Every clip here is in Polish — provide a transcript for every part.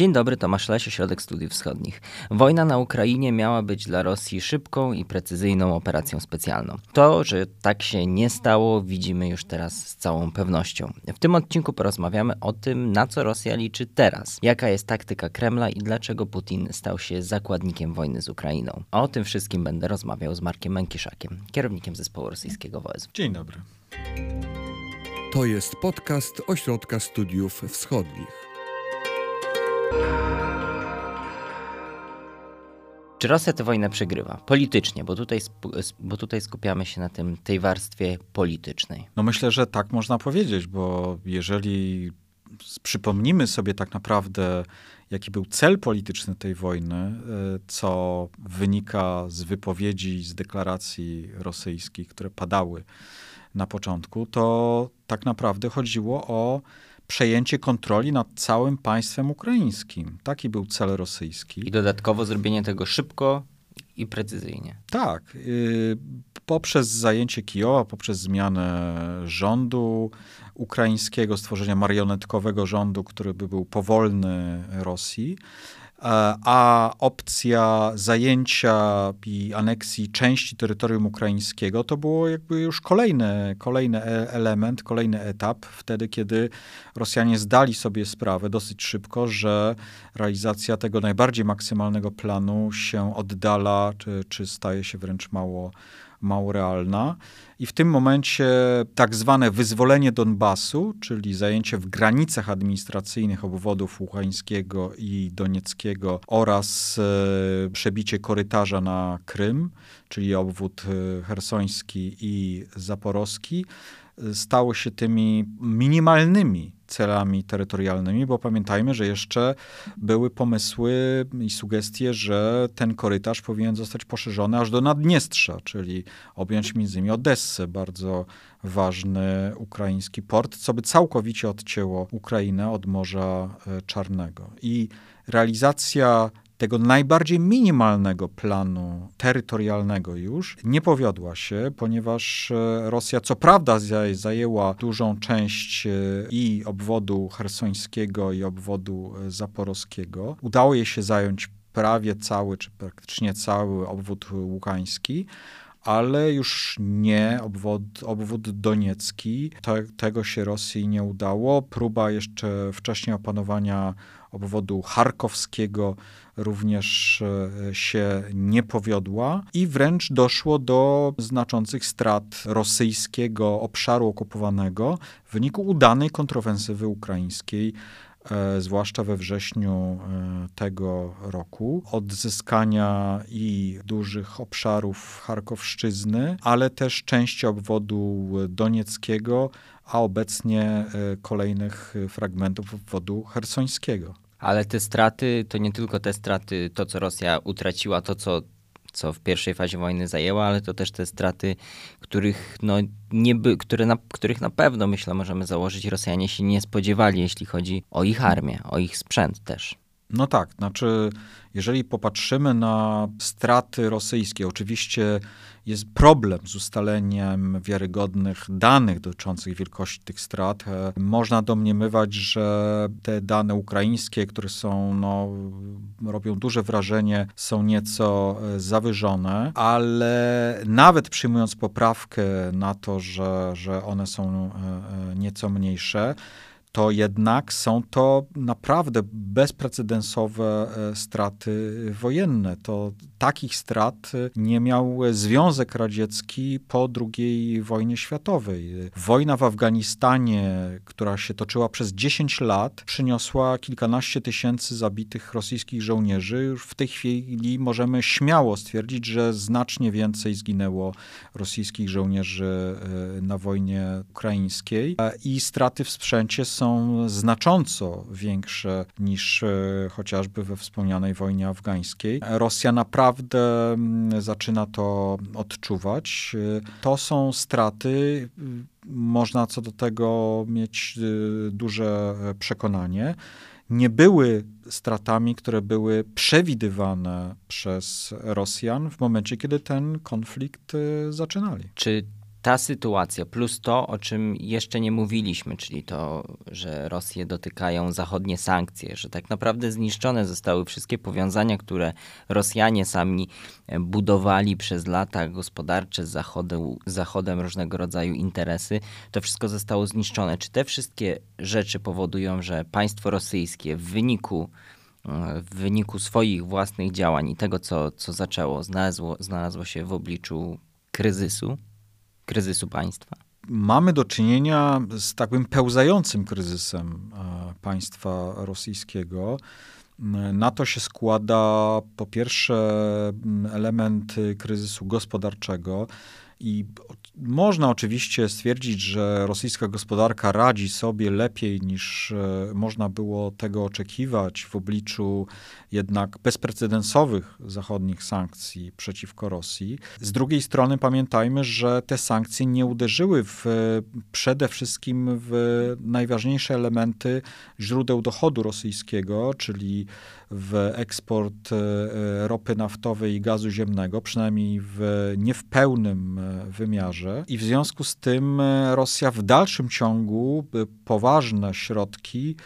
Dzień dobry, Tomasz Leś, Ośrodek Studiów Wschodnich. Wojna na Ukrainie miała być dla Rosji szybką i precyzyjną operacją specjalną. To, że tak się nie stało, widzimy już teraz z całą pewnością. W tym odcinku porozmawiamy o tym, na co Rosja liczy teraz, jaka jest taktyka Kremla i dlaczego Putin stał się zakładnikiem wojny z Ukrainą. O tym wszystkim będę rozmawiał z Markiem Mękiszakiem, kierownikiem zespołu rosyjskiego WOS. Dzień dobry. To jest podcast Ośrodka Studiów Wschodnich. Czy Rosja tę wojnę przegrywa? Politycznie, bo tutaj, bo tutaj skupiamy się na tym, tej warstwie politycznej. No myślę, że tak można powiedzieć, bo jeżeli przypomnimy sobie tak naprawdę, jaki był cel polityczny tej wojny, e, co wynika z wypowiedzi, z deklaracji rosyjskich, które padały na początku, to tak naprawdę chodziło o przejęcie kontroli nad całym państwem ukraińskim. Taki był cel rosyjski. I dodatkowo zrobienie tego szybko i precyzyjnie. Tak. Y, poprzez zajęcie Kijowa, poprzez zmianę rządu ukraińskiego, stworzenie marionetkowego rządu, który by był powolny Rosji, a opcja zajęcia i aneksji części terytorium ukraińskiego to było jakby już kolejny, kolejny e, element, kolejny etap, wtedy kiedy Rosjanie zdali sobie sprawę dosyć szybko, że realizacja tego najbardziej maksymalnego planu się oddala, czy, czy staje się wręcz mało mało realna. I w tym momencie tak zwane wyzwolenie Donbasu, czyli zajęcie w granicach administracyjnych obwodów Łuchańskiego i Donieckiego oraz e, przebicie korytarza na Krym, czyli obwód e, hersoński i zaporowski, e, stało się tymi minimalnymi celami terytorialnymi, bo pamiętajmy, że jeszcze były pomysły i sugestie, że ten korytarz powinien zostać poszerzony aż do Naddniestrza, czyli objąć między innymi Odessę, bardzo ważny ukraiński port, co by całkowicie odcięło Ukrainę od Morza e, Czarnego. I realizacja tego najbardziej minimalnego planu terytorialnego już nie powiodła się, ponieważ e, Rosja co prawda zajęła dużą część e, i obwodu hersońskiego i obwodu e, zaporowskiego. Udało jej się zająć prawie cały, czy praktycznie cały obwód łukański, ale już nie obwód, obwód doniecki. Te, tego się Rosji nie udało. Próba jeszcze wcześniej opanowania obwodu charkowskiego również e, się nie powiodła i wręcz doszło do znaczących strat rosyjskiego obszaru okupowanego w wyniku udanej kontrofensywy ukraińskiej e, zwłaszcza we wrześniu e, tego roku, odzyskania i dużych obszarów Charkowszczyzny, ale też części obwodu donieckiego, a obecnie kolejnych fragmentów obwodu hersońskiego. Ale te straty to nie tylko te straty, to co Rosja utraciła, to co, co w pierwszej fazie wojny zajęła, ale to też te straty, których, no, nie by, które na, których na pewno, myślę, możemy założyć, Rosjanie się nie spodziewali, jeśli chodzi o ich armię, o ich sprzęt też. No tak, znaczy, jeżeli popatrzymy na straty rosyjskie, oczywiście jest problem z ustaleniem wiarygodnych danych dotyczących wielkości tych strat. E, można domniemywać, że te dane ukraińskie, które są, no, robią duże wrażenie, są nieco e, zawyżone, ale nawet przyjmując poprawkę na to, że, że one są e, nieco mniejsze, to jednak są to naprawdę bezprecedensowe e, straty wojenne. To takich strat nie miał Związek Radziecki po II wojnie światowej. Wojna w Afganistanie, która się toczyła przez 10 lat, przyniosła kilkanaście tysięcy zabitych rosyjskich żołnierzy. Już w tej chwili możemy śmiało stwierdzić, że znacznie więcej zginęło rosyjskich żołnierzy e, na wojnie ukraińskiej e, i straty w sprzęcie są są znacząco większe niż e, chociażby we wspomnianej wojnie afgańskiej. Rosja naprawdę mm, zaczyna to odczuwać. E, to są straty, można co do tego mieć e, duże przekonanie nie były stratami, które były przewidywane przez Rosjan w momencie, kiedy ten konflikt zaczynali. Czy ta sytuacja, plus to, o czym jeszcze nie mówiliśmy, czyli to, że Rosję dotykają zachodnie sankcje, że tak naprawdę zniszczone zostały wszystkie powiązania, które Rosjanie sami budowali przez lata gospodarcze z Zachodem, różnego rodzaju interesy, to wszystko zostało zniszczone. Czy te wszystkie rzeczy powodują, że państwo rosyjskie w wyniku w wyniku swoich własnych działań i tego, co, co zaczęło, znalazło, znalazło się w obliczu kryzysu, kryzysu państwa? Mamy do czynienia z takim pełzającym kryzysem e, państwa rosyjskiego. Na to się składa po pierwsze element kryzysu gospodarczego i można oczywiście stwierdzić, że rosyjska gospodarka radzi sobie lepiej niż e, można było tego oczekiwać w obliczu jednak bezprecedensowych zachodnich sankcji przeciwko Rosji. Z drugiej strony pamiętajmy, że te sankcje nie uderzyły w, przede wszystkim w najważniejsze elementy źródeł dochodu rosyjskiego, czyli w eksport e, ropy naftowej i gazu ziemnego, przynajmniej w, nie w pełnym e, wymiarze. I w związku z tym e, Rosja w dalszym ciągu poważne środki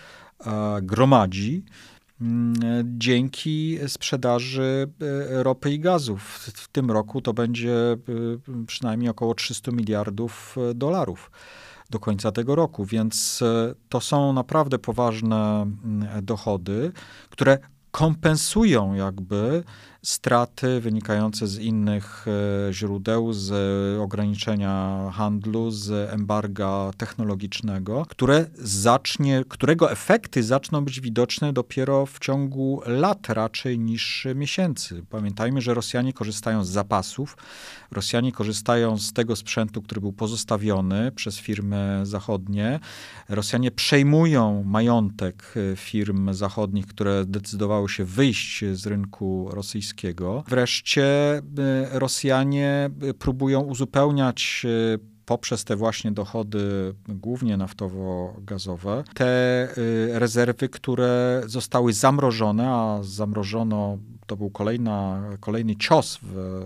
gromadzi mm, dzięki sprzedaży ropy i gazów. W tym roku to będzie przynajmniej około 300 miliardów dolarów do końca tego roku, więc to są naprawdę poważne mm, dochody, które kompensują jakby straty wynikające z innych e, źródeł, z ograniczenia handlu, z embarga technologicznego, które zacznie, którego efekty zaczną być widoczne dopiero w ciągu lat raczej niż miesięcy. Pamiętajmy, że Rosjanie korzystają z zapasów, Rosjanie korzystają z tego sprzętu, który był pozostawiony przez firmy zachodnie. Rosjanie przejmują majątek e, firm zachodnich, które decydowały się wyjść z rynku rosyjskiego Wreszcie y, Rosjanie y, próbują uzupełniać y, poprzez te właśnie dochody, głównie naftowo-gazowe, te rezerwy, które zostały zamrożone, a zamrożono to był kolejna, kolejny cios w,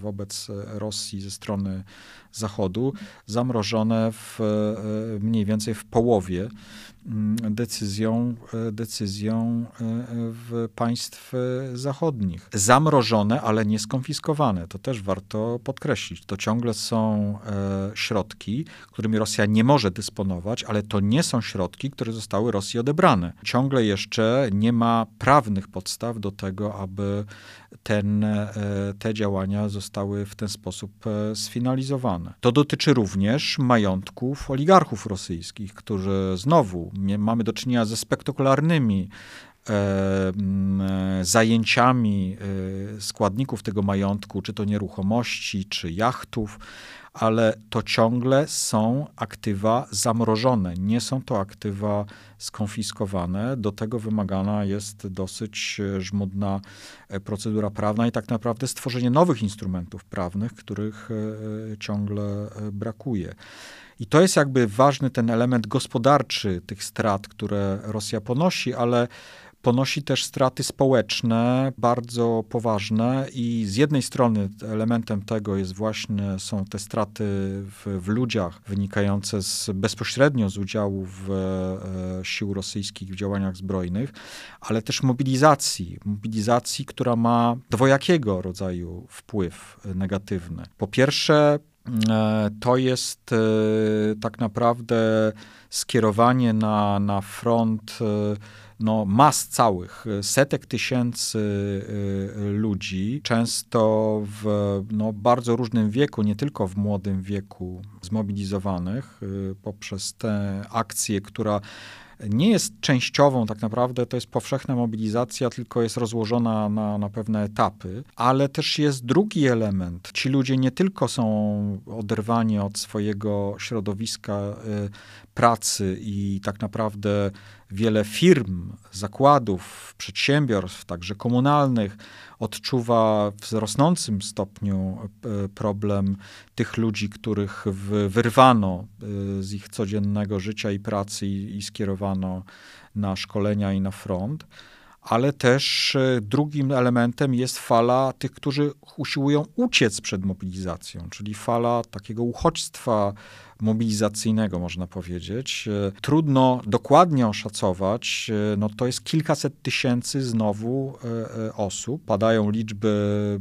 wobec Rosji ze strony Zachodu, zamrożone w, mniej więcej w połowie decyzją, e, decyzją e, w państw zachodnich. Zamrożone, ale nie skonfiskowane. To też warto podkreślić. To ciągle są e, środki, którymi Rosja nie może dysponować, ale to nie są środki, które zostały Rosji odebrane. Ciągle jeszcze nie ma prawnych podstaw do tego, aby ten, te działania zostały w ten sposób sfinalizowane. To dotyczy również majątków oligarchów rosyjskich, którzy znowu mamy do czynienia ze spektakularnymi e, zajęciami e, składników tego majątku, czy to nieruchomości, czy jachtów, ale to ciągle są aktywa zamrożone, nie są to aktywa skonfiskowane. Do tego wymagana jest dosyć żmudna e, procedura prawna i tak naprawdę stworzenie nowych instrumentów prawnych, których ciągle brakuje. I to jest jakby ważny ten element gospodarczy tych strat, które Rosja ponosi, ale ponosi też straty społeczne bardzo poważne i z jednej strony elementem tego jest właśnie są te straty w, w ludziach wynikające z, bezpośrednio z udziału w, e, sił rosyjskich w działaniach zbrojnych, ale też mobilizacji, mobilizacji, która ma dwojakiego rodzaju wpływ negatywny. Po pierwsze E, to jest e, tak naprawdę skierowanie na, na front no, mas całych, setek tysięcy ludzi, często w no, bardzo różnym wieku, nie tylko w młodym wieku, zmobilizowanych poprzez tę akcję, która nie jest częściową tak naprawdę, to jest powszechna mobilizacja, tylko jest rozłożona na, na pewne etapy, ale też jest drugi element. Ci ludzie nie tylko są oderwani od swojego środowiska y, pracy i tak naprawdę wiele firm, zakładów, przedsiębiorstw, także komunalnych, odczuwa w rosnącym stopniu e, problem tych ludzi, których wyrwano e, z ich codziennego życia i pracy i, skierowano na szkolenia i na front. Ale też e, drugim elementem jest fala tych, którzy usiłują uciec przed mobilizacją, czyli fala takiego uchodźstwa mobilizacyjnego, można powiedzieć. E, trudno dokładnie oszacować, e, no to jest kilkaset tysięcy znowu osób. Padają liczby,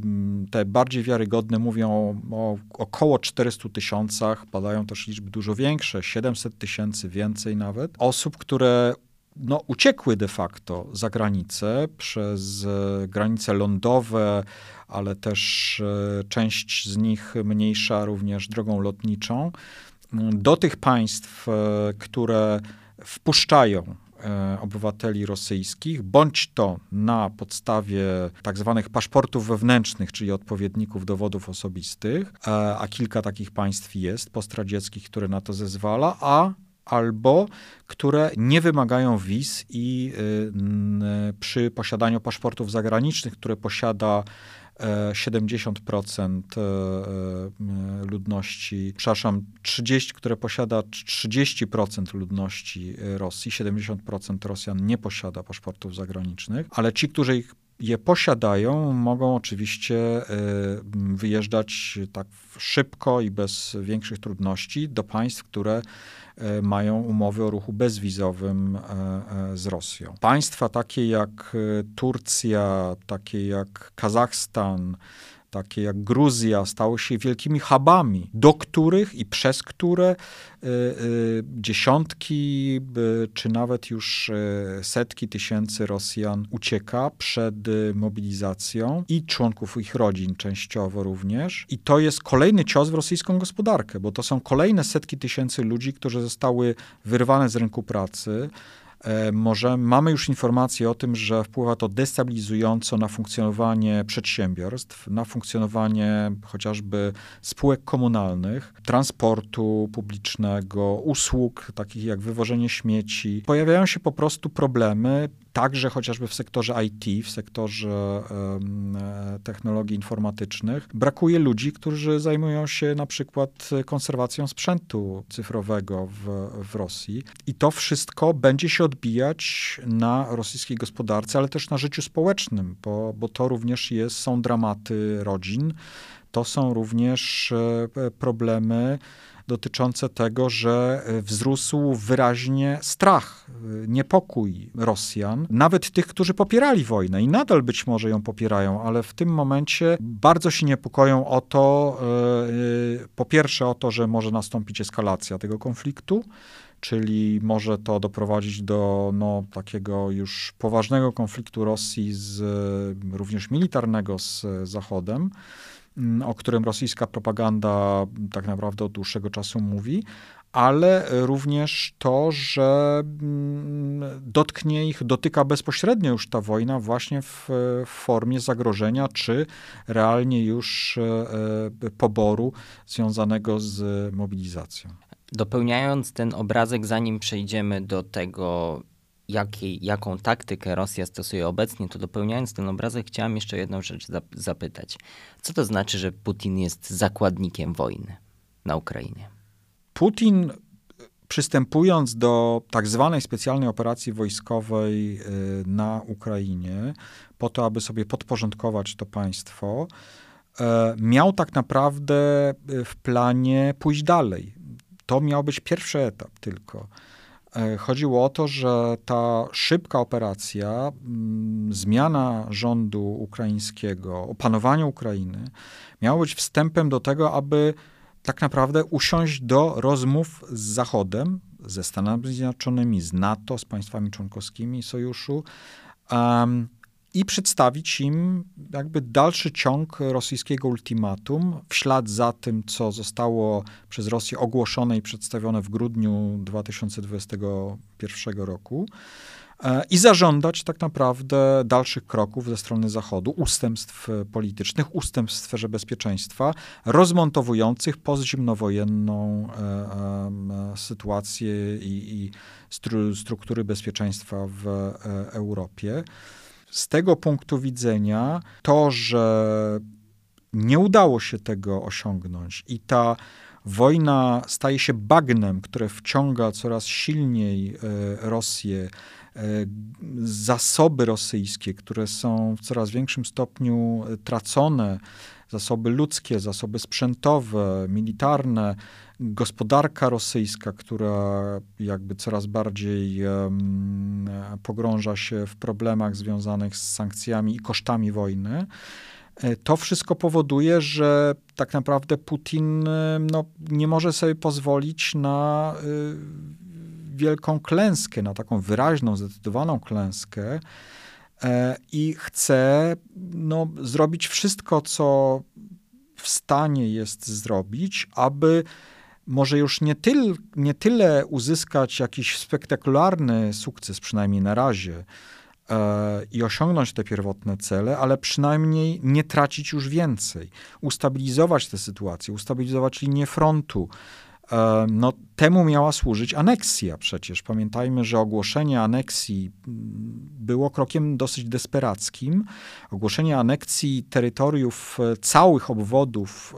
te bardziej wiarygodne mówią o około 400 tysiącach, padają też liczby dużo większe, 700 tysięcy, więcej nawet, osób, które no, uciekły de facto za granicę przez e, granice lądowe, ale też e, część z nich mniejsza również drogą lotniczą, do tych państw, e, które wpuszczają obywateli rosyjskich, bądź to na podstawie tak zwanych paszportów wewnętrznych, czyli odpowiedników dowodów osobistych, a kilka takich państw jest postradzieckich, które na to zezwala, a albo które nie wymagają wiz i y, przy posiadaniu paszportów zagranicznych, które posiada 70% e, e, ludności, przepraszam, 30, które posiada 30% ludności Rosji, 70% Rosjan nie posiada paszportów zagranicznych, ale ci, którzy ich je posiadają, mogą oczywiście e, wyjeżdżać tak szybko i bez większych trudności do państw, które e, mają umowy o ruchu bezwizowym e, z Rosją. Państwa takie jak Turcja, takie jak Kazachstan, takie jak Gruzja, stały się wielkimi hubami, do których i przez które y, y, dziesiątki y, czy nawet już setki tysięcy Rosjan ucieka przed mobilizacją i członków ich rodzin częściowo również. I to jest kolejny cios w rosyjską gospodarkę, bo to są kolejne setki tysięcy ludzi, którzy zostały wyrwane z rynku pracy, E, może mamy już informacje o tym, że wpływa to destabilizująco na funkcjonowanie przedsiębiorstw, na funkcjonowanie chociażby spółek komunalnych, transportu publicznego, usług takich jak wywożenie śmieci. Pojawiają się po prostu problemy także chociażby w sektorze IT, w sektorze e, technologii informatycznych, brakuje ludzi, którzy zajmują się na przykład konserwacją sprzętu cyfrowego w, w Rosji. I to wszystko będzie się odbijać na rosyjskiej gospodarce, ale też na życiu społecznym, bo, bo to również jest, są dramaty rodzin, to są również e, problemy dotyczące tego, że e, wzrósł wyraźnie strach, e, niepokój Rosjan, nawet tych, którzy popierali wojnę i nadal być może ją popierają, ale w tym momencie bardzo się niepokoją o to, e, po pierwsze o to, że może nastąpić eskalacja tego konfliktu, czyli może to doprowadzić do no, takiego już poważnego konfliktu Rosji z, również militarnego z Zachodem. Mm, o którym rosyjska propaganda tak naprawdę od dłuższego czasu mówi, ale również to, że mm, dotknie ich, dotyka bezpośrednio już ta wojna właśnie w, w formie zagrożenia, czy realnie już e, e, poboru związanego z mobilizacją. Dopełniając ten obrazek, zanim przejdziemy do tego, jaką taktykę Rosja stosuje obecnie, to dopełniając ten obrazek, chciałem jeszcze jedną rzecz zapytać. Co to znaczy, że Putin jest zakładnikiem wojny na Ukrainie? Putin przystępując do tak zwanej specjalnej operacji wojskowej y, na Ukrainie, po to, aby sobie podporządkować to państwo, e, miał tak naprawdę w planie pójść dalej. To miał być pierwszy etap tylko. E, chodziło o to, że ta szybka operacja, mm, zmiana rządu ukraińskiego, opanowanie Ukrainy, miała być wstępem do tego, aby tak naprawdę usiąść do rozmów z Zachodem, ze Stanami Zjednoczonymi, z NATO, z państwami członkowskimi sojuszu, um, i przedstawić im jakby dalszy ciąg rosyjskiego ultimatum w ślad za tym, co zostało przez Rosję ogłoszone i przedstawione w grudniu 2021 roku e, i zażądać tak naprawdę dalszych kroków ze strony Zachodu, ustępstw politycznych, ustępstw w sferze bezpieczeństwa, rozmontowujących pozimnowojenną e, e, sytuację i, i stru, struktury bezpieczeństwa w Europie z tego punktu widzenia to, że nie udało się tego osiągnąć i ta Wojna staje się bagnem, które wciąga coraz silniej Rosję zasoby rosyjskie, które są w coraz większym stopniu tracone, zasoby ludzkie, zasoby sprzętowe, militarne, gospodarka rosyjska, która jakby coraz bardziej um, pogrąża się w problemach związanych z sankcjami i kosztami wojny. E, to wszystko powoduje, że tak naprawdę Putin no, nie może sobie pozwolić na y, wielką klęskę, na taką wyraźną, zdecydowaną klęskę e, i chce no, zrobić wszystko, co w stanie jest zrobić, aby może już nie, tyl, nie tyle uzyskać jakiś spektakularny sukces, przynajmniej na razie, e, i osiągnąć te pierwotne cele, ale przynajmniej nie tracić już więcej. Ustabilizować tę sytuację, ustabilizować linię frontu, E, no, temu miała służyć aneksja przecież. Pamiętajmy, że ogłoszenie aneksji mm, było krokiem dosyć desperackim. Ogłoszenie aneksji terytoriów e, całych obwodów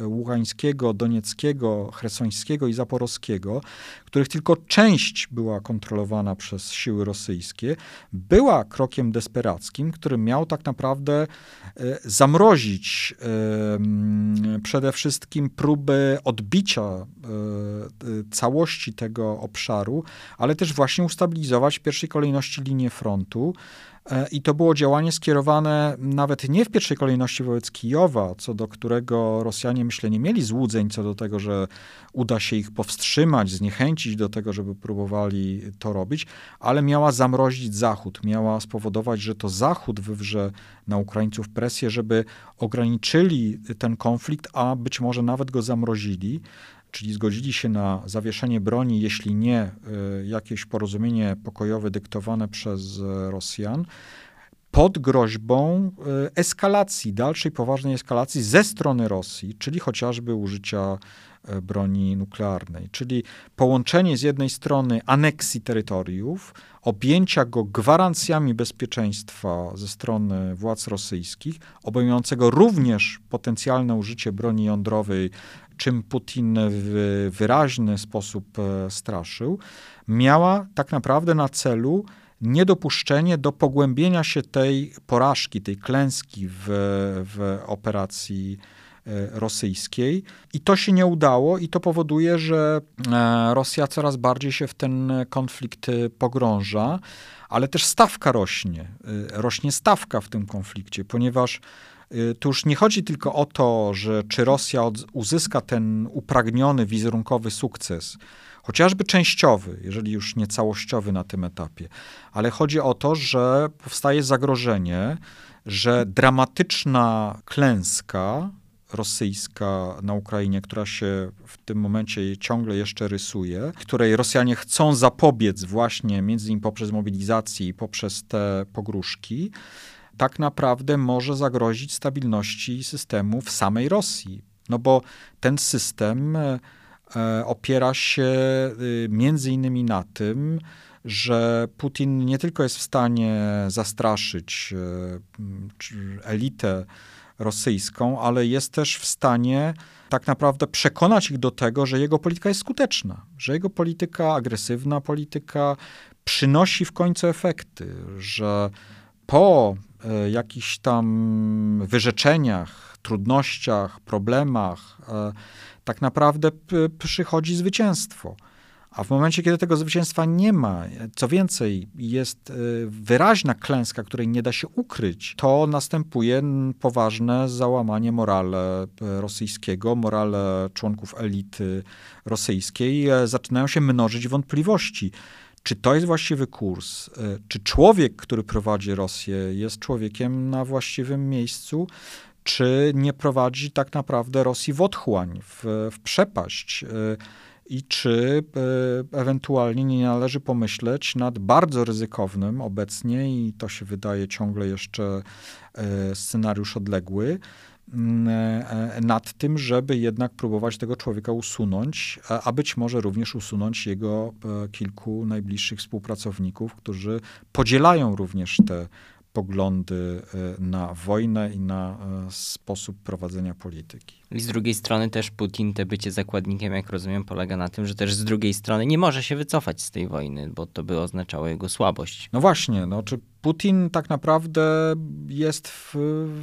e, Ługańskiego, Donieckiego, Chesońskiego i Zaporowskiego, których tylko część była kontrolowana przez siły rosyjskie, była krokiem desperackim, który miał tak naprawdę zamrozić przede wszystkim próby odbicia E, całości tego obszaru, ale też właśnie ustabilizować w pierwszej kolejności linię frontu. E, I to było działanie skierowane nawet nie w pierwszej kolejności wobec Kijowa, co do którego Rosjanie, myślę, nie mieli złudzeń co do tego, że uda się ich powstrzymać, zniechęcić do tego, żeby próbowali to robić, ale miała zamrozić Zachód, miała spowodować, że to Zachód wywrze na Ukraińców presję, żeby ograniczyli ten konflikt, a być może nawet go zamrozili czyli zgodzili się na zawieszenie broni, jeśli nie e, jakieś porozumienie pokojowe dyktowane przez e, Rosjan, pod groźbą e, eskalacji, dalszej poważnej eskalacji ze strony Rosji, czyli chociażby użycia broni nuklearnej, czyli połączenie z jednej strony aneksji terytoriów, objęcia go gwarancjami bezpieczeństwa ze strony władz rosyjskich, obejmującego również potencjalne użycie broni jądrowej czym Putin w wyraźny sposób e, straszył, miała tak naprawdę na celu niedopuszczenie do pogłębienia się tej porażki, tej klęski w, w operacji e, rosyjskiej. I to się nie udało, i to powoduje, że e, Rosja coraz bardziej się w ten konflikt pogrąża, ale też stawka rośnie. Rośnie stawka w tym konflikcie, ponieważ Y, tu już nie chodzi tylko o to, że czy Rosja uzyska ten upragniony wizerunkowy sukces, chociażby częściowy, jeżeli już nie całościowy na tym etapie, ale chodzi o to, że powstaje zagrożenie, że dramatyczna klęska rosyjska na Ukrainie, która się w tym momencie ciągle jeszcze rysuje, której Rosjanie chcą zapobiec właśnie między innymi poprzez mobilizację i poprzez te pogróżki, tak naprawdę może zagrozić stabilności systemu w samej Rosji. No bo ten system e, e, opiera się e, między innymi na tym, że Putin nie tylko jest w stanie zastraszyć elitę rosyjską, ale jest też w stanie tak naprawdę przekonać ich do tego, że jego polityka jest skuteczna, że jego polityka, agresywna polityka przynosi w końcu efekty, że po E, jakichś tam wyrzeczeniach, trudnościach, problemach, e, tak naprawdę przychodzi zwycięstwo. A w momencie, kiedy tego zwycięstwa nie ma, co więcej, jest e, wyraźna klęska, której nie da się ukryć, to następuje poważne załamanie morale rosyjskiego, morale członków elity rosyjskiej. Zaczynają się mnożyć wątpliwości czy to jest właściwy kurs? E, czy człowiek, który prowadzi Rosję, jest człowiekiem na właściwym miejscu? Czy nie prowadzi tak naprawdę Rosji w otchłań, w, w przepaść? E, I czy e, ewentualnie nie należy pomyśleć nad bardzo ryzykownym obecnie, i to się wydaje ciągle jeszcze scenariusz odległy, e, nad tym, żeby jednak próbować tego człowieka usunąć, a być może również usunąć jego e, kilku najbliższych współpracowników, którzy podzielają również te poglądy na wojnę i na sposób prowadzenia polityki. I z drugiej strony też Putin, te bycie zakładnikiem, jak rozumiem, polega na tym, że też z drugiej strony nie może się wycofać z tej wojny, bo to by oznaczało jego słabość. No właśnie, no, czy Putin tak naprawdę jest w,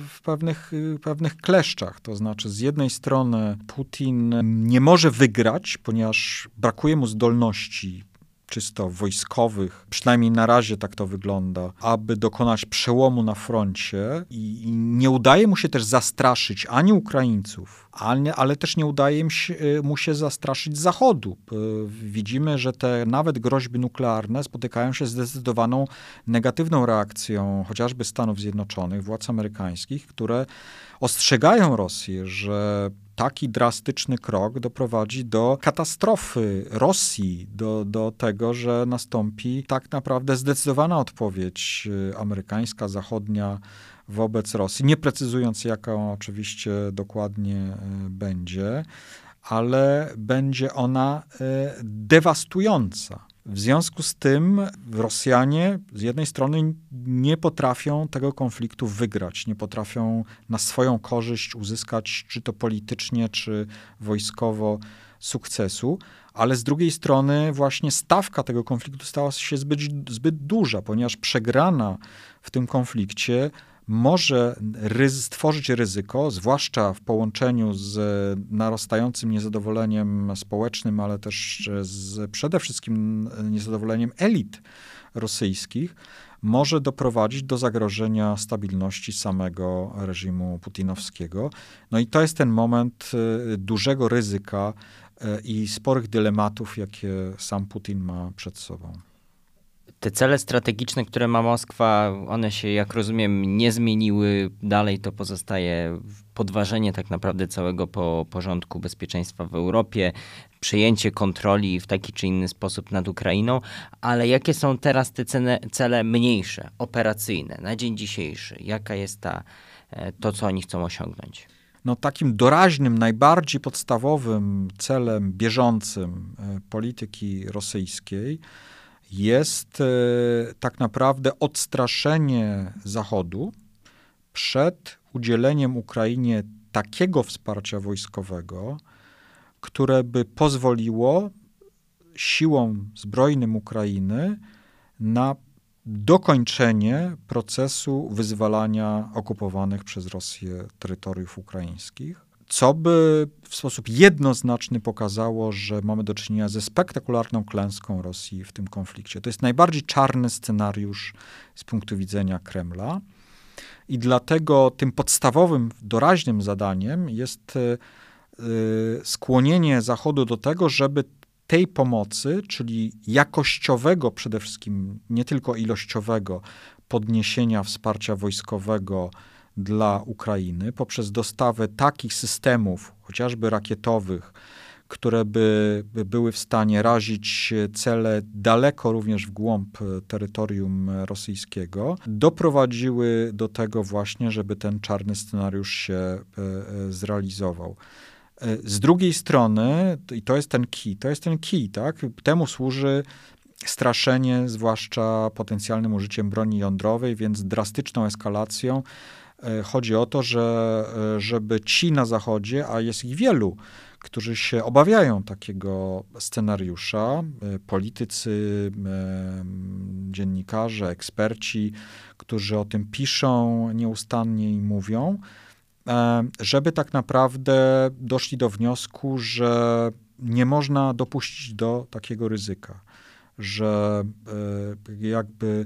w pewnych, pewnych kleszczach. To znaczy, z jednej strony Putin nie może wygrać, ponieważ brakuje mu zdolności czysto wojskowych, przynajmniej na razie tak to wygląda, aby dokonać przełomu na froncie i, i nie udaje mu się też zastraszyć ani Ukraińców, ani, ale też nie udaje mu się, mu się zastraszyć Zachodu. Widzimy, że te nawet groźby nuklearne spotykają się z zdecydowaną negatywną reakcją chociażby Stanów Zjednoczonych, władz amerykańskich, które ostrzegają Rosję, że taki drastyczny krok doprowadzi do katastrofy Rosji, do, do tego, że nastąpi tak naprawdę zdecydowana odpowiedź y, amerykańska, zachodnia wobec Rosji, nie precyzując, jaka oczywiście dokładnie y, będzie, ale będzie ona y, dewastująca. W związku z tym Rosjanie z jednej strony nie potrafią tego konfliktu wygrać, nie potrafią na swoją korzyść uzyskać, czy to politycznie, czy wojskowo, sukcesu, ale z drugiej strony właśnie stawka tego konfliktu stała się zbyt, zbyt duża, ponieważ przegrana w tym konflikcie może stworzyć ryzyko, zwłaszcza w połączeniu z narastającym niezadowoleniem społecznym, ale też z przede wszystkim niezadowoleniem elit rosyjskich, może doprowadzić do zagrożenia stabilności samego reżimu putinowskiego. No i to jest ten moment y, dużego ryzyka y, i sporych dylematów, jakie sam Putin ma przed sobą. Te cele strategiczne, które ma Moskwa, one się, jak rozumiem, nie zmieniły. Dalej to pozostaje podważenie tak naprawdę całego po porządku bezpieczeństwa w Europie, przejęcie kontroli w taki czy inny sposób nad Ukrainą. Ale jakie są teraz te cele, cele mniejsze, operacyjne, na dzień dzisiejszy? Jaka jest ta, e, to, co oni chcą osiągnąć? no, takim doraźnym, najbardziej podstawowym celem bieżącym e, polityki rosyjskiej jest e, tak naprawdę odstraszenie Zachodu przed udzieleniem Ukrainie takiego wsparcia wojskowego, które by pozwoliło siłom zbrojnym Ukrainy na dokończenie procesu wyzwalania okupowanych przez Rosję terytoriów ukraińskich co by w sposób jednoznaczny pokazało, że mamy do czynienia ze spektakularną klęską Rosji w tym konflikcie. To jest najbardziej czarny scenariusz z punktu widzenia Kremla. I dlatego tym podstawowym, doraźnym zadaniem jest e, skłonienie Zachodu do tego, żeby tej pomocy, czyli jakościowego przede wszystkim, nie tylko ilościowego podniesienia wsparcia wojskowego, dla Ukrainy poprzez dostawę takich systemów, chociażby rakietowych, które by, by, były w stanie razić cele daleko również w głąb terytorium rosyjskiego, doprowadziły do tego właśnie, żeby ten czarny scenariusz się e, e, zrealizował. E, z drugiej strony, i to jest ten key, to jest ten key, tak? Temu służy straszenie, zwłaszcza potencjalnym użyciem broni jądrowej, więc drastyczną eskalacją E, chodzi o to, że e, żeby ci na Zachodzie, a jest ich wielu, którzy się obawiają takiego scenariusza, e, politycy, dziennikarze, eksperci, którzy o tym piszą nieustannie i mówią, żeby tak naprawdę doszli do wniosku, że nie można dopuścić do takiego ryzyka, że jakby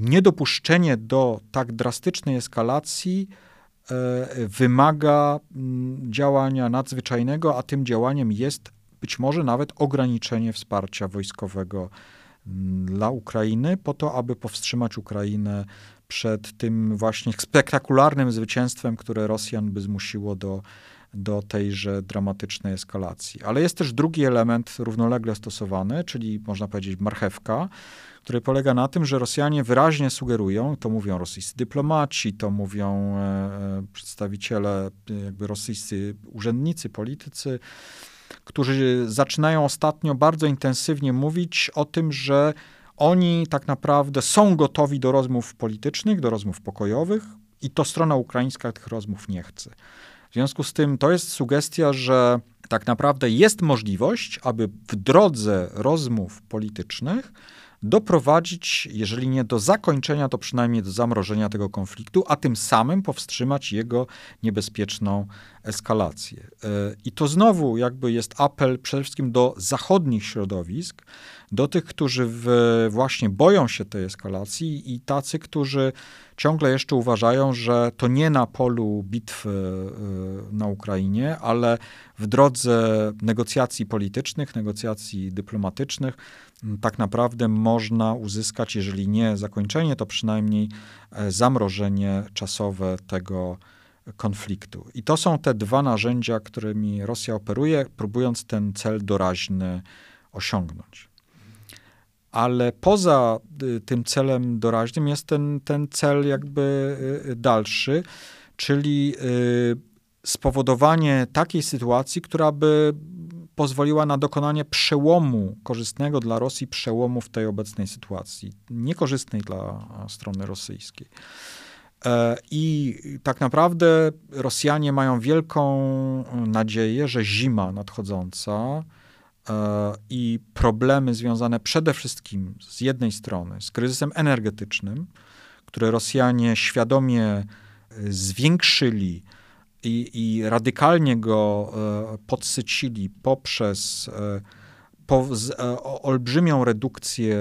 niedopuszczenie do tak drastycznej eskalacji e, wymaga mm, działania nadzwyczajnego, a tym działaniem jest być może nawet ograniczenie wsparcia wojskowego mm, dla Ukrainy, po to, aby powstrzymać Ukrainę przed tym właśnie spektakularnym zwycięstwem, które Rosjan by zmusiło do, do tejże dramatycznej eskalacji. Ale jest też drugi element równolegle stosowany, czyli można powiedzieć marchewka, który polega na tym, że Rosjanie wyraźnie sugerują, to mówią rosyjscy dyplomaci, to mówią e, e, przedstawiciele, jakby rosyjscy urzędnicy, politycy, którzy zaczynają ostatnio bardzo intensywnie mówić o tym, że oni tak naprawdę są gotowi do rozmów politycznych, do rozmów pokojowych i to strona ukraińska tych rozmów nie chce. W związku z tym to jest sugestia, że tak naprawdę jest możliwość, aby w drodze rozmów politycznych doprowadzić, jeżeli nie do zakończenia, to przynajmniej do zamrożenia tego konfliktu, a tym samym powstrzymać jego niebezpieczną eskalację. E, I to znowu jakby jest apel przede wszystkim do zachodnich środowisk, do tych, którzy w, właśnie boją się tej eskalacji i tacy, którzy ciągle jeszcze uważają, że to nie na polu bitwy e, na Ukrainie, ale w drodze negocjacji politycznych, negocjacji dyplomatycznych, tak naprawdę można uzyskać, jeżeli nie zakończenie, to przynajmniej e, zamrożenie czasowe tego konfliktu. I to są te dwa narzędzia, którymi Rosja operuje, próbując ten cel doraźny osiągnąć. Ale poza y, tym celem doraźnym jest ten, ten cel jakby y, dalszy, czyli y, spowodowanie takiej sytuacji, która by pozwoliła na dokonanie przełomu korzystnego dla Rosji, przełomu w tej obecnej sytuacji, niekorzystnej dla strony rosyjskiej. E, I tak naprawdę Rosjanie mają wielką nadzieję, że zima nadchodząca i problemy związane przede wszystkim z jednej strony z kryzysem energetycznym, które Rosjanie świadomie e, zwiększyli i, i radykalnie go e, podsycili poprzez e, po, z, e, olbrzymią redukcję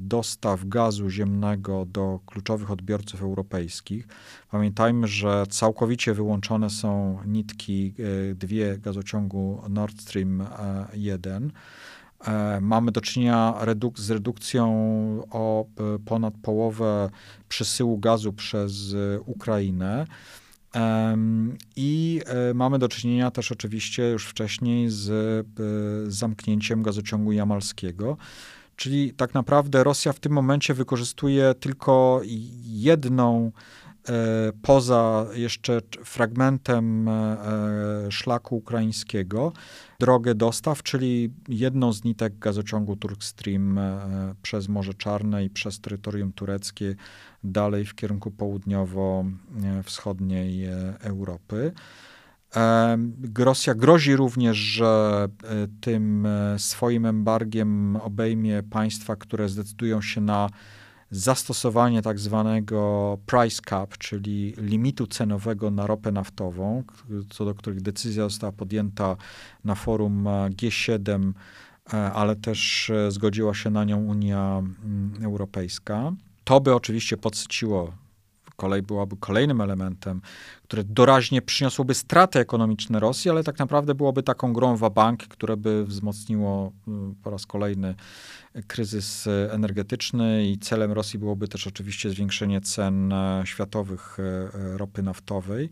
dostaw gazu ziemnego do kluczowych odbiorców europejskich. Pamiętajmy, że całkowicie wyłączone są nitki dwie gazociągu Nord Stream 1. Mamy do czynienia reduk z redukcją o ponad połowę przesyłu gazu przez Ukrainę. I e, mamy do czynienia też oczywiście już wcześniej z e, zamknięciem gazociągu jamalskiego. Czyli tak naprawdę Rosja w tym momencie wykorzystuje tylko jedną E, poza jeszcze fragmentem szlaku ukraińskiego, drogę dostaw, czyli jedną z nitek gazociągu Turkstream przez Morze Czarne i przez terytorium tureckie dalej w kierunku południowo-wschodniej Europy. Rosja grozi również, że tym swoim embargiem obejmie państwa, które zdecydują się na zastosowanie tak zwanego price cap, czyli limitu cenowego na ropę naftową, co do których decyzja została podjęta na forum G7, e, ale też e, zgodziła się na nią Unia mm, Europejska. To by oczywiście podsyciło kolej byłaby kolejnym elementem, które doraźnie przyniosłoby straty ekonomiczne Rosji, ale tak naprawdę byłoby taką grą bank, które by wzmocniło y, po raz kolejny kryzys energetyczny i celem Rosji byłoby też oczywiście zwiększenie cen e, światowych e, e, ropy naftowej,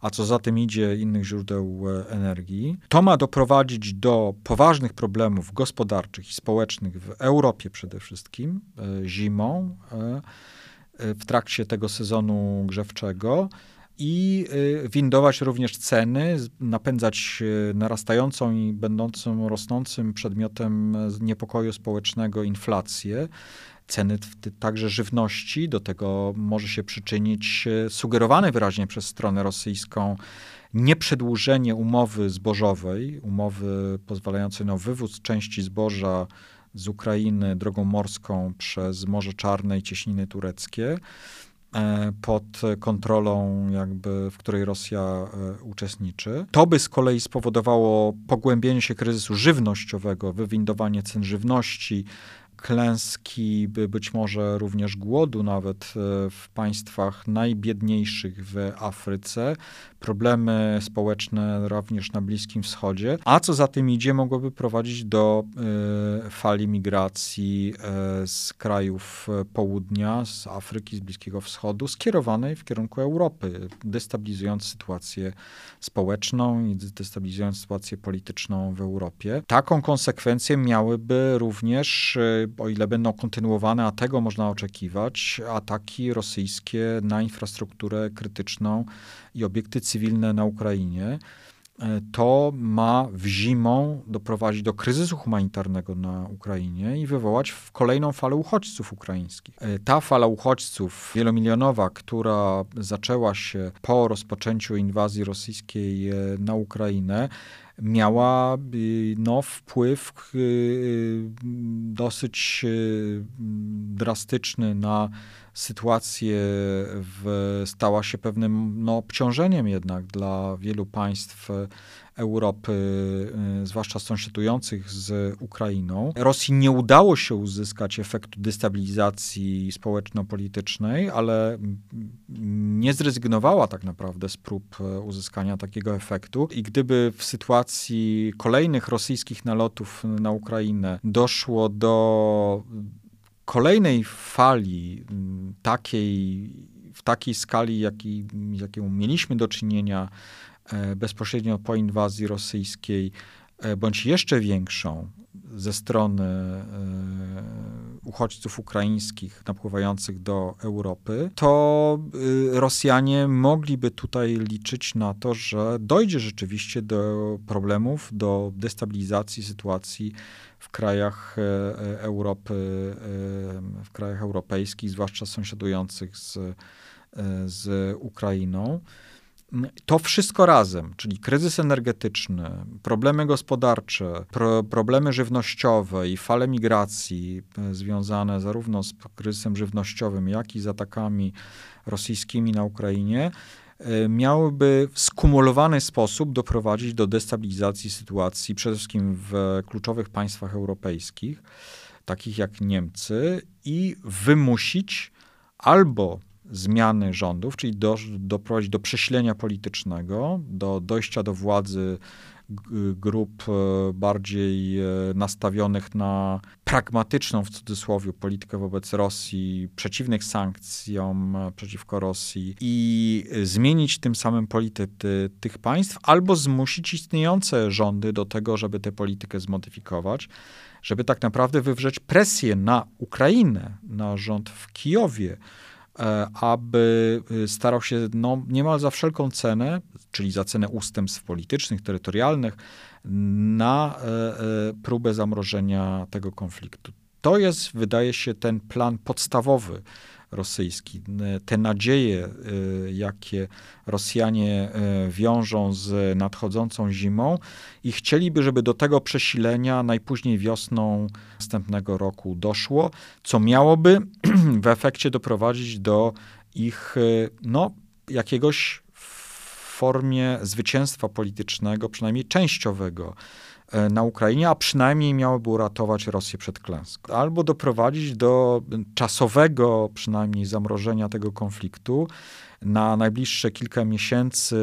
a co za tym idzie innych źródeł energii. To ma doprowadzić do poważnych problemów gospodarczych i społecznych w Europie przede wszystkim zimą w trakcie tego sezonu grzewczego i y, windować również ceny, napędzać y, narastającą i będącą rosnącym przedmiotem niepokoju społecznego inflację. Ceny także żywności, do tego może się przyczynić y, sugerowane wyraźnie przez stronę rosyjską nieprzedłużenie umowy zbożowej, umowy pozwalającej na wywóz części zboża z Ukrainy drogą morską przez Morze Czarne i cieśniny tureckie e, pod kontrolą, jakby, w której Rosja e, uczestniczy. To by z kolei spowodowało pogłębienie się kryzysu żywnościowego, wywindowanie cen żywności, klęski, być może również głodu nawet e, w państwach najbiedniejszych w Afryce, problemy społeczne również na Bliskim Wschodzie, a co za tym idzie, mogłoby prowadzić do y, fali migracji y, z krajów południa, z Afryki, z Bliskiego Wschodu, skierowanej w kierunku Europy, destabilizując sytuację społeczną i destabilizując sytuację polityczną w Europie. Taką konsekwencję miałyby również o ile będą kontynuowane, a tego można oczekiwać, ataki rosyjskie na infrastrukturę krytyczną i obiekty cywilne na Ukrainie. e, to ma w zimą doprowadzić do kryzysu humanitarnego na Ukrainie i wywołać kolejną falę uchodźców ukraińskich. E, ta fala uchodźców wielomilionowa, która zaczęła się po rozpoczęciu inwazji rosyjskiej e, na Ukrainę, miała no, wpływ dosyć drastyczny na sytuację w, stała się pewnym no, obciążeniem jednak dla wielu państw Europy, y, zwłaszcza sąsiadujących z Ukrainą. Rosji nie udało się uzyskać efektu destabilizacji społeczno-politycznej, ale nie zrezygnowała tak naprawdę z prób uzyskania takiego efektu. I gdyby w sytuacji kolejnych rosyjskich nalotów na Ukrainę doszło do kolejnej fali mm, takiej, w takiej skali, jaki, jaką mieliśmy do czynienia bezpośrednio po inwazji rosyjskiej, e, bądź jeszcze większą ze strony e, uchodźców ukraińskich napływających do Europy, to Rosjanie mogliby tutaj liczyć na to, że dojdzie rzeczywiście do problemów, do destabilizacji sytuacji w krajach e, e, Europy, e, w krajach europejskich, zwłaszcza sąsiadujących z, z Ukrainą. To wszystko razem, czyli kryzys energetyczny, problemy gospodarcze, pro, problemy żywnościowe i fale migracji związane zarówno z kryzysem żywnościowym, jak i z atakami rosyjskimi na Ukrainie, E, miałyby w skumulowany sposób doprowadzić do destabilizacji sytuacji, przede wszystkim w kluczowych państwach europejskich, takich jak Niemcy, i wymusić albo zmiany rządów, czyli do, doprowadzić do prześlenia politycznego, do dojścia do władzy grup e, bardziej e, nastawionych na pragmatyczną, w cudzysłowie, politykę wobec Rosji, przeciwnych sankcjom e, przeciwko Rosji i zmienić tym samym politykę tych państw, albo zmusić istniejące rządy do tego, żeby tę politykę zmodyfikować, żeby tak naprawdę wywrzeć presję na Ukrainę, na rząd w Kijowie, aby y, starał się no, niemal za wszelką cenę, czyli za cenę ustępstw politycznych, terytorialnych, na e, e, próbę zamrożenia tego konfliktu. To jest, wydaje się, ten plan podstawowy rosyjski. Te nadzieje, y, jakie Rosjanie y, wiążą z nadchodzącą zimą i chcieliby, żeby do tego przesilenia najpóźniej wiosną następnego roku doszło, co miałoby w efekcie doprowadzić do ich y, no, jakiegoś formie zwycięstwa politycznego, przynajmniej częściowego na Ukrainie, a przynajmniej miałoby uratować Rosję przed klęską. Albo doprowadzić do czasowego przynajmniej zamrożenia tego konfliktu, na najbliższe kilka miesięcy,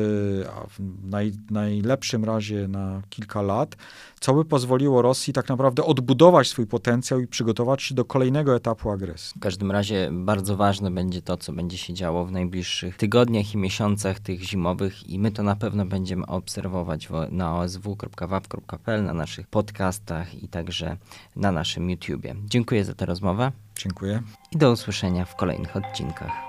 a w naj, najlepszym razie na kilka lat, co by pozwoliło Rosji tak naprawdę odbudować swój potencjał i przygotować się do kolejnego etapu agresji. W każdym razie bardzo ważne będzie to, co będzie się działo w najbliższych tygodniach i miesiącach tych zimowych i my to na pewno będziemy obserwować na osw.waw.pl, na naszych podcastach i także na naszym YouTubie. Dziękuję za tę rozmowę. Dziękuję. I do usłyszenia w kolejnych odcinkach.